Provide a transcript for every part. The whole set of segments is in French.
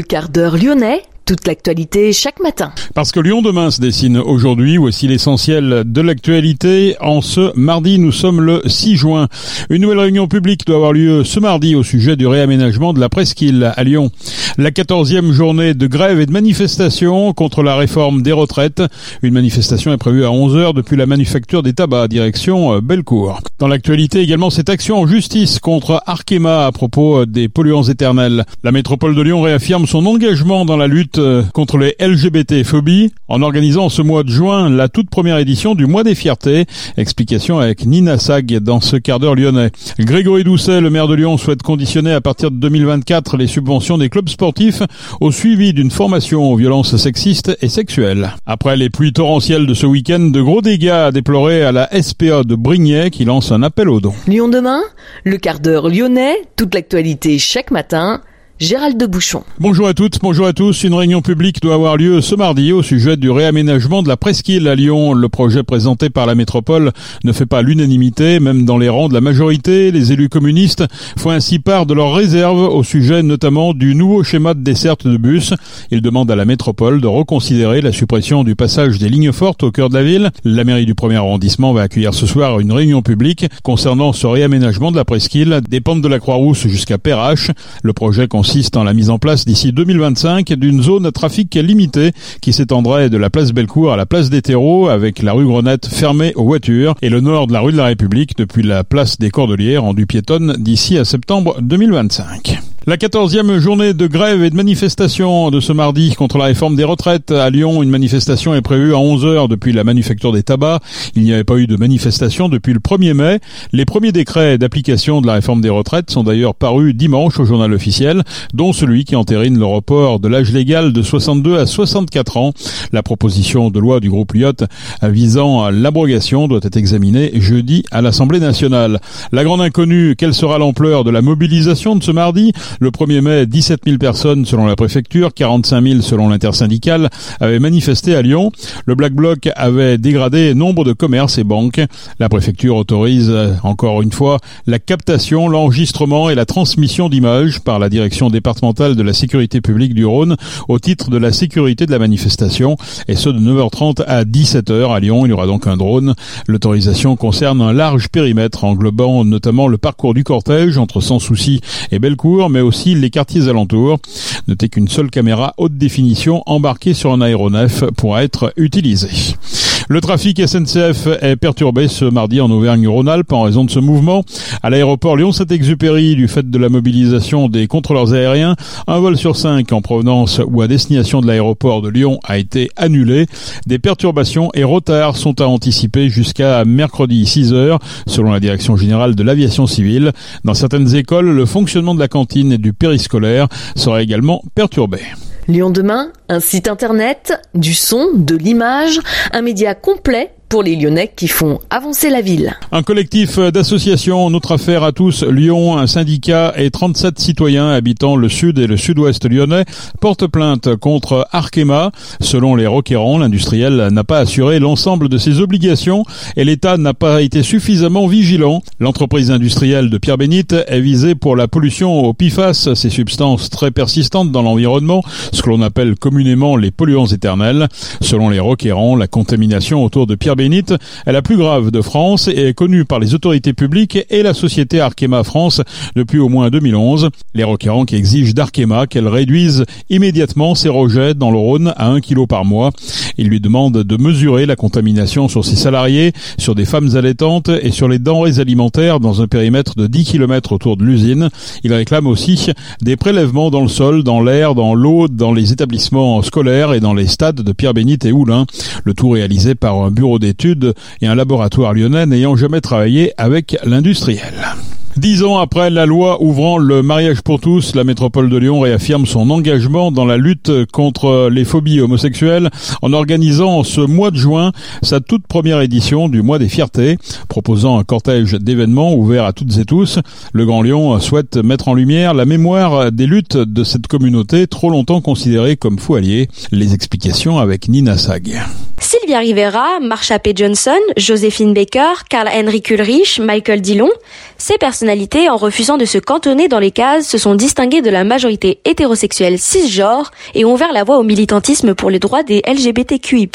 le quart d'heure lyonnais toute l'actualité chaque matin. Parce que Lyon demain se dessine aujourd'hui, voici l'essentiel de l'actualité. En ce mardi, nous sommes le 6 juin. Une nouvelle réunion publique doit avoir lieu ce mardi au sujet du réaménagement de la presqu'île à Lyon. La quatorzième journée de grève et de manifestation contre la réforme des retraites. Une manifestation est prévue à 11h depuis la manufacture des tabacs, direction euh, Bellecour. Dans l'actualité également cette action en justice contre Arkema à propos des polluants éternels. La métropole de Lyon réaffirme son engagement dans la lutte euh, contre les LGBT-phobies en organisant ce mois de juin la toute première édition du mois des fiertés. Explication avec Nina Sag dans ce quart d'heure lyonnais. Grégory Doucet, le maire de Lyon, souhaite conditionner à partir de 2024 les subventions des clubs sportifs au suivi d'une formation aux violences sexistes et sexuelles. Après les pluies torrentielles de ce week-end, de gros dégâts à déplorer à la SPA de Brignais qui lance un appel aux dons. Lyon demain, le quart d'heure lyonnais, toute l'actualité chaque matin Gérald de Bouchon. Bonjour à toutes, bonjour à tous. Une réunion publique doit avoir lieu ce mardi au sujet du réaménagement de la presqu'île à Lyon. Le projet présenté par la métropole ne fait pas l'unanimité, même dans les rangs de la majorité. Les élus communistes font ainsi part de leurs réserves au sujet notamment du nouveau schéma de desserte de bus. Ils demandent à la métropole de reconsidérer la suppression du passage des lignes fortes au cœur de la ville. La mairie du premier arrondissement va accueillir ce soir une réunion publique concernant ce réaménagement de la presqu'île des pentes de la Croix-Rousse jusqu'à Perrache. Le projet consiste en la mise en place d'ici 2025 d'une zone à trafic limité qui s'étendrait de la place Bellecour à la place des Terreaux avec la rue Grenette fermée aux voitures et le nord de la rue de la République depuis la place des Cordeliers rendue piétonne d'ici à septembre 2025. La quatorzième journée de grève et de manifestation de ce mardi contre la réforme des retraites à Lyon. Une manifestation est prévue à 11h depuis la manufacture des tabacs. Il n'y avait pas eu de manifestation depuis le 1er mai. Les premiers décrets d'application de la réforme des retraites sont d'ailleurs parus dimanche au journal officiel, dont celui qui entérine le report de l'âge légal de 62 à 64 ans. La proposition de loi du groupe Lyot visant à l'abrogation doit être examinée jeudi à l'Assemblée nationale. La grande inconnue, quelle sera l'ampleur de la mobilisation de ce mardi? Le 1er mai, 17 000 personnes selon la préfecture, 45 000 selon l'intersyndicale avaient manifesté à Lyon. Le Black Bloc avait dégradé nombre de commerces et banques. La préfecture autorise encore une fois la captation, l'enregistrement et la transmission d'images par la direction départementale de la sécurité publique du Rhône au titre de la sécurité de la manifestation et ce de 9h30 à 17h à Lyon. Il y aura donc un drone. L'autorisation concerne un large périmètre englobant notamment le parcours du cortège entre Sans Souci et Bellecour, aussi les quartiers alentours. Notez qu'une seule caméra haute définition embarquée sur un aéronef pourra être utilisée. Le trafic SNCF est perturbé ce mardi en Auvergne-Rhône-Alpes en raison de ce mouvement. À l'aéroport Lyon-Saint-Exupéry, du fait de la mobilisation des contrôleurs aériens, un vol sur cinq en provenance ou à destination de l'aéroport de Lyon a été annulé. Des perturbations et retards sont à anticiper jusqu'à mercredi 6 heures, selon la direction générale de l'aviation civile. Dans certaines écoles, le fonctionnement de la cantine et du périscolaire sera également perturbé. Lyon demain, un site internet, du son, de l'image, un média complet pour les Lyonnais qui font avancer la ville. Un collectif d'associations, notre affaire à tous, Lyon, un syndicat et 37 citoyens habitant le sud et le sud-ouest lyonnais portent plainte contre Arkema. Selon les requérants, l'industriel n'a pas assuré l'ensemble de ses obligations et l'État n'a pas été suffisamment vigilant. L'entreprise industrielle de Pierre Bénite est visée pour la pollution au PFAS, ces substances très persistantes dans l'environnement, ce que l'on appelle communément les polluants éternels. Selon les requérants, la contamination autour de Pierre bénite est la plus grave de France et est connue par les autorités publiques et la société Arkema France depuis au moins 2011. Les requérants qui exigent d'Arkema qu'elle réduise immédiatement ses rejets dans le Rhône à 1 kg par mois. Ils lui demandent de mesurer la contamination sur ses salariés, sur des femmes allaitantes et sur les denrées alimentaires dans un périmètre de 10 km autour de l'usine. Ils réclament aussi des prélèvements dans le sol, dans l'air, dans l'eau, dans les établissements scolaires et dans les stades de Pierre-Bénite et Oulin. Le tout réalisé par un bureau des études et un laboratoire lyonnais n'ayant jamais travaillé avec l'industriel. Dix ans après la loi ouvrant le mariage pour tous, la métropole de Lyon réaffirme son engagement dans la lutte contre les phobies homosexuelles en organisant ce mois de juin sa toute première édition du mois des fiertés, proposant un cortège d'événements ouverts à toutes et tous. Le Grand Lyon souhaite mettre en lumière la mémoire des luttes de cette communauté trop longtemps considérée comme fou. Les explications avec Nina Sag. Sylvia Rivera, Marsha P. Johnson, Joséphine Baker, Karl Henrik Ulrich, Michael Dillon, ces personnalités, en refusant de se cantonner dans les cases, se sont distinguées de la majorité hétérosexuelle cisgenre et ont ouvert la voie au militantisme pour les droits des LGBTQI+.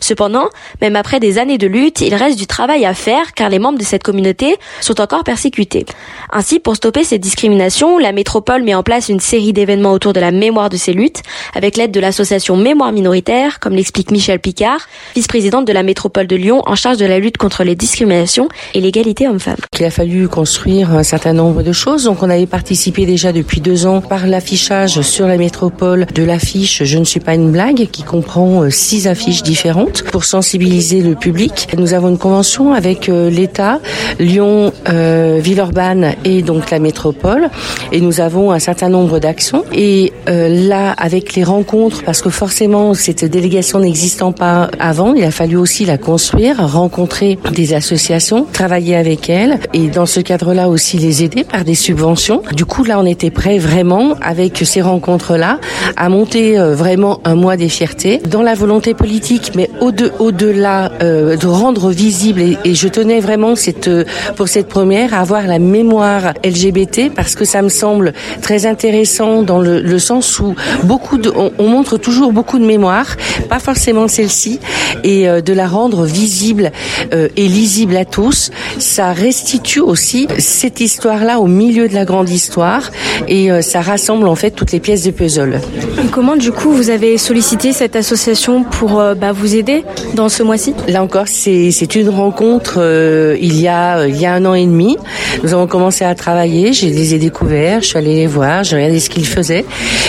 Cependant, même après des années de lutte, il reste du travail à faire car les membres de cette communauté sont encore persécutés. Ainsi, pour stopper ces discriminations, la métropole met en place une série d'événements autour de la mémoire de ces luttes, avec l'aide de l'association Mémoire minoritaire, comme l'explique Michel Picard, vice-présidente de la métropole de Lyon en charge de la lutte contre les discriminations et l'égalité homme-femme fallu construire un certain nombre de choses. Donc on avait participé déjà depuis deux ans par l'affichage sur la métropole de l'affiche Je ne suis pas une blague qui comprend euh, six affiches différentes pour sensibiliser le public. Nous avons une convention avec euh, l'État, Lyon, euh, Villeurbanne et donc la métropole et nous avons un certain nombre d'actions. Et euh, là, avec les rencontres, parce que forcément cette délégation n'existant avant, il a fallu aussi la construire, rencontrer des associations, travailler avec elles et dans ce cadre-là aussi les aider par des subventions. Du coup, là, on était prêt vraiment avec ces rencontres-là à monter euh, vraiment un mois des fiertés dans la volonté politique, mais au-delà euh, de rendre visible et, je tenais vraiment cette euh, pour cette première à avoir la mémoire LGBT parce que ça me semble très intéressant dans le, le sens où beaucoup de on, on, montre toujours beaucoup de mémoire, pas forcément celle-ci, et de la rendre visible et lisible à tous, ça restitue aussi cette histoire-là au milieu de la grande histoire et euh, ça rassemble en fait toutes les pièces du puzzle. Et comment du coup vous avez sollicité cette association pour euh, bah, vous aider dans ce mois-ci? Là encore, c'est une rencontre euh, il y a il y a un an et demi. Nous avons commencé à travailler, je les ai découverts, je suis allée les voir, j'ai regardé ce qu'ils faisaient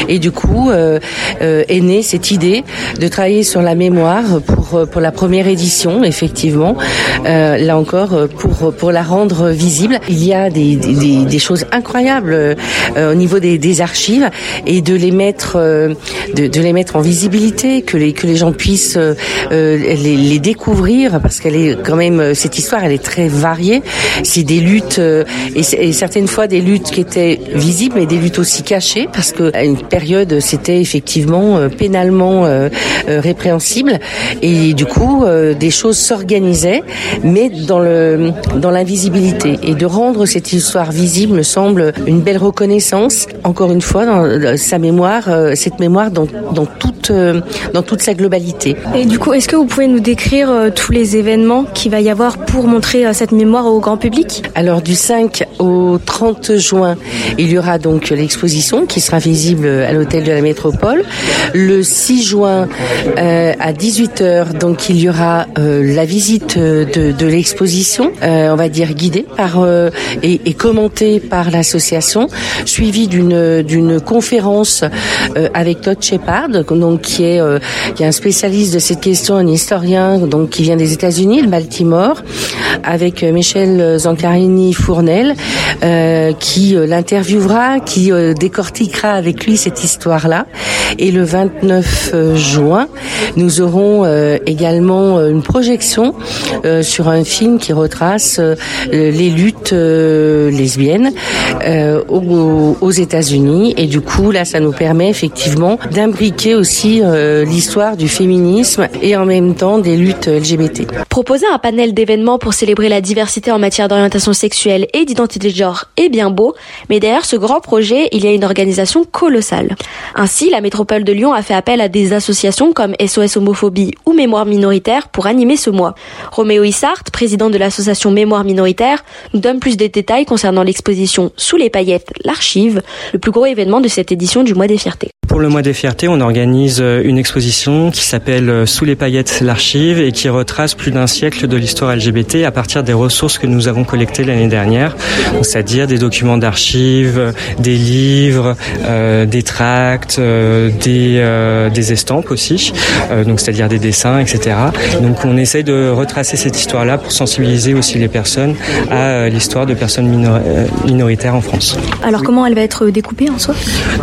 et du coup est née cette idée de travailler sur la mémoire pour pour la première édition effectivement. là encore pour pour la rendre visible il y a des, des, des choses incroyables euh, au niveau des, des, archives et de les mettre euh, de, de, les mettre en visibilité, que les que les gens puissent euh, les, les, découvrir parce qu'elle est quand même cette histoire, elle est très variée. C'est des luttes et, et, certaines fois des luttes qui étaient visibles, mais des luttes aussi cachées parce que à une période c'était effectivement pénalement répréhensible et du coup des choses s'organisaient, mais dans le dans l'invisibilité et de rendre cette histoire visible me semble une belle reconnaissance, encore une fois, dans euh, sa mémoire, euh, cette mémoire dans, dans, toute, euh, dans toute sa globalité. Et du coup, est-ce que vous pouvez nous décrire tous les événements qu'il va y avoir pour montrer cette mémoire au grand public? Alors, du 5 au 30 juin, il y aura donc l'exposition qui sera visible à l'hôtel de la métropole. Le 6 juin à 18h, donc il y aura la visite de, de l'exposition, on va dire guidée par euh, et, et, commenté par l'association, suivi d'une d'une conférence euh, avec Todd Shepard, donc qui est euh, qui est un spécialiste de cette question, un historien donc qui vient des États-Unis, de Baltimore, avec Michel Zancarini Fournel, qui l'interviewera, qui décortiquera avec lui cette histoire-là. Et le 29 juin, nous aurons également une projection sur un film qui retrace les lutte euh, lesbienne euh, aux, États-Unis. Et du coup, là, ça nous permet effectivement d'imbriquer aussi euh, l'histoire du féminisme et en même temps des luttes LGBT. Proposer un panel d'événements pour célébrer la diversité en matière d'orientation sexuelle et d'identité de genre est bien beau, mais derrière ce grand projet, il y a une organisation colossale. Ainsi, la métropole de Lyon a fait appel à des associations comme SOS Homophobie ou Mémoire Minoritaire pour animer ce mois. Roméo Issart, président de l'association Mémoire Minoritaire, nous donne plus de détails concernant l'exposition Sous les paillettes, l'archive, le plus gros événement de cette édition du mois des fiertés. Pour le mois des fiertés, on organise euh, une exposition qui s'appelle euh, Sous les paillettes, l'archive et qui retrace plus d'un siècle de l'histoire LGBT à partir des ressources que nous avons collectées l'année dernière, c'est-à-dire des documents d'archives, des livres, euh, des tracts, euh, des, euh, des estampes aussi, donc c'est-à-dire des dessins, etc. Donc on essaye de retracer cette histoire-là pour sensibiliser aussi les personnes à l'histoire de personnes minoritaires en France. Alors comment elle va être découpée en soi?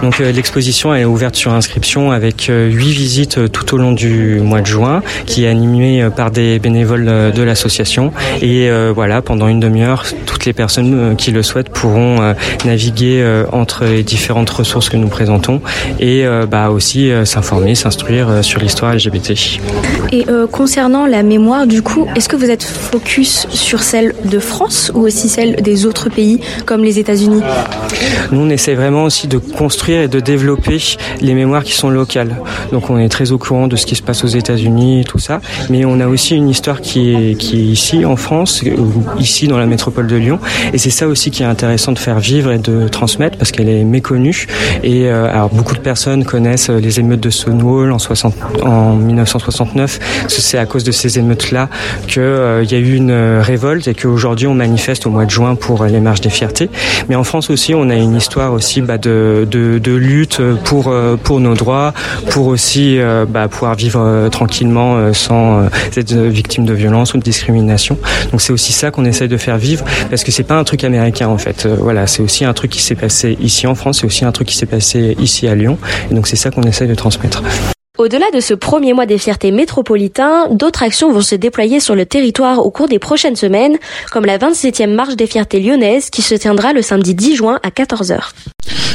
Donc l'exposition est ouverte ouverte sur inscription avec huit visites tout au long du mois de juin, qui est animée par des bénévoles de l'association. Et voilà, pendant une demi-heure, toutes les personnes qui le souhaitent pourront naviguer entre les différentes ressources que nous présentons et bah, aussi s'informer, s'instruire sur l'histoire LGBT. Et concernant la mémoire, du coup, est-ce que vous êtes focus sur celle de France ou aussi celle des autres pays comme les États-Unis? Nous, on essaie vraiment aussi de construire et de développer les mémoires qui sont locales. Donc, on est très au courant de ce qui se passe aux États-Unis et tout ça, mais on a aussi une histoire qui est, qui est ici en France, ici dans la métropole de Lyon, et c'est ça aussi qui est intéressant de faire vivre et de transmettre parce qu'elle est méconnue. Et euh, alors, beaucoup de personnes connaissent les émeutes de Stonewall en, 60, en 1969. C'est à cause de ces émeutes-là qu'il euh, y a eu une révolte et qu'aujourd'hui on manifeste au mois de juin pour les marches des fiertés. Mais en France aussi, on a une histoire aussi bah, de, de, de, lutte pour euh, pour nos droits, pour aussi euh, bah, pouvoir vivre euh, tranquillement sans être victime de violence ou de discrimination. Donc c'est aussi ça qu'on essaye de faire vivre parce que c'est pas un truc américain en fait. voilà, c'est aussi un truc qui s'est passé ici en France, c'est aussi un truc qui s'est passé ici à Lyon. Et donc c'est ça qu'on essaye de transmettre. Au-delà de ce premier mois des fiertés métropolitains, d'autres actions vont se déployer sur le territoire au cours des prochaines semaines, comme la 27e marche des fiertés lyonnaises qui se tiendra le samedi 10 juin à 14h.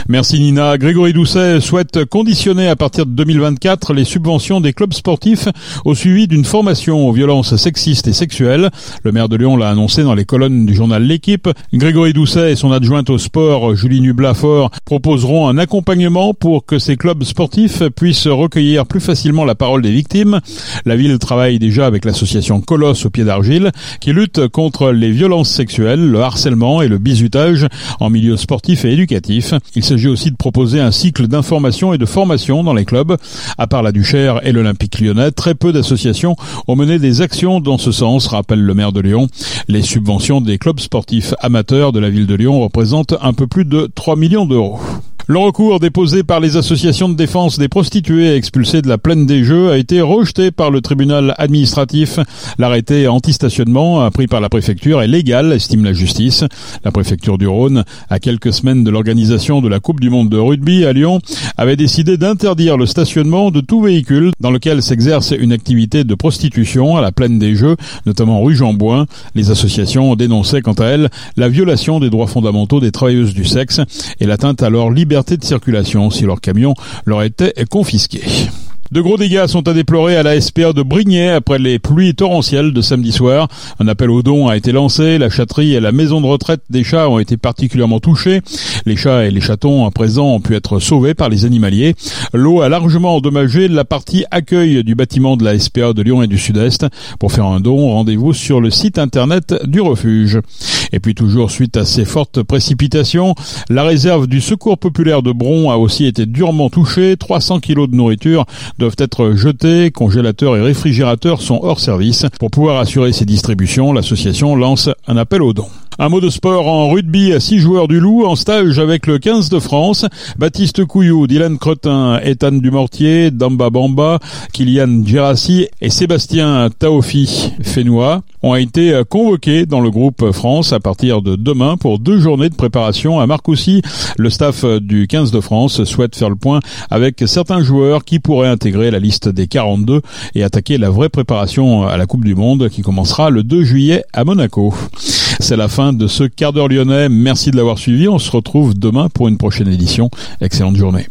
Merci Nina. Grégory Doucet souhaite conditionner à partir de 2024 les subventions des clubs sportifs au suivi d'une formation aux violences sexistes et sexuelles. Le maire de Lyon l'a annoncé dans les colonnes du journal L'équipe. Grégory Doucet et son adjointe au sport, Julie Nublafort, proposeront un accompagnement pour que ces clubs sportifs puissent recueillir plus facilement la parole des victimes. La ville travaille déjà avec l'association Colosse au pied d'argile qui lutte contre les violences sexuelles, le harcèlement et le bizutage en milieu sportif et éducatif. S'agit aussi de proposer un cycle d'information et de formation dans les clubs. À part la Duchère et l'Olympique lyonnais, très peu d'associations ont mené des actions dans ce sens, rappelle le maire de Lyon. Les subventions des clubs sportifs amateurs de la ville de Lyon représentent un peu plus de 3 millions d'euros. Le recours déposé par les associations de défense des prostituées expulsées de la plaine des Jeux a été rejeté par le tribunal administratif. L'arrêté anti-stationnement pris par la préfecture est légal, estime la justice. La préfecture du Rhône, à quelques semaines de l'organisation de la Coupe du monde de rugby à Lyon, avait décidé d'interdire le stationnement de tout véhicule dans lequel s'exerce une activité de prostitution à la plaine des Jeux, notamment rue Jean-Bouin. Les associations dénonçaient quant à elles la violation des droits fondamentaux des travailleuses du sexe et l'atteinte à leur liberté de circulation si leur camion leur était confisqué. De gros dégâts sont à déplorer à la SPA de Brignais après les pluies torrentielles de samedi soir. Un appel aux dons a été lancé. La chatterie et la maison de retraite des chats ont été particulièrement touchés. Les chats et les chatons à présent ont pu être sauvés par les animaliers. L'eau a largement endommagé la partie accueil du bâtiment de la SPA de Lyon et du Sud-Est. Pour faire un don, rendez-vous sur le site internet du refuge. Et puis toujours suite à ces fortes précipitations, la réserve du secours populaire de Bron a aussi été durement touchée. 300 kilos de nourriture doivent être jetés, congélateurs et réfrigérateurs sont hors service. Pour pouvoir assurer ces distributions, l'association lance un appel aux dons. Un mot de sport en rugby à six joueurs du Loup en stage avec le 15 de France. Baptiste Couillou, Dylan Cretin, Ethan Dumortier, Damba Bamba, Kylian Gerassi et Sébastien Taofi Fénois ont été convoqués dans le groupe France à partir de demain pour deux journées de préparation à Marcoussis. Le staff du 15 de France souhaite faire le point avec certains joueurs qui pourraient intégrer la liste des 42 et attaquer la vraie préparation à la Coupe du Monde qui commencera le 2 juillet à Monaco. C'est la de ce quart d'heure lyonnais. Merci de l'avoir suivi. On se retrouve demain pour une prochaine édition. Excellente journée.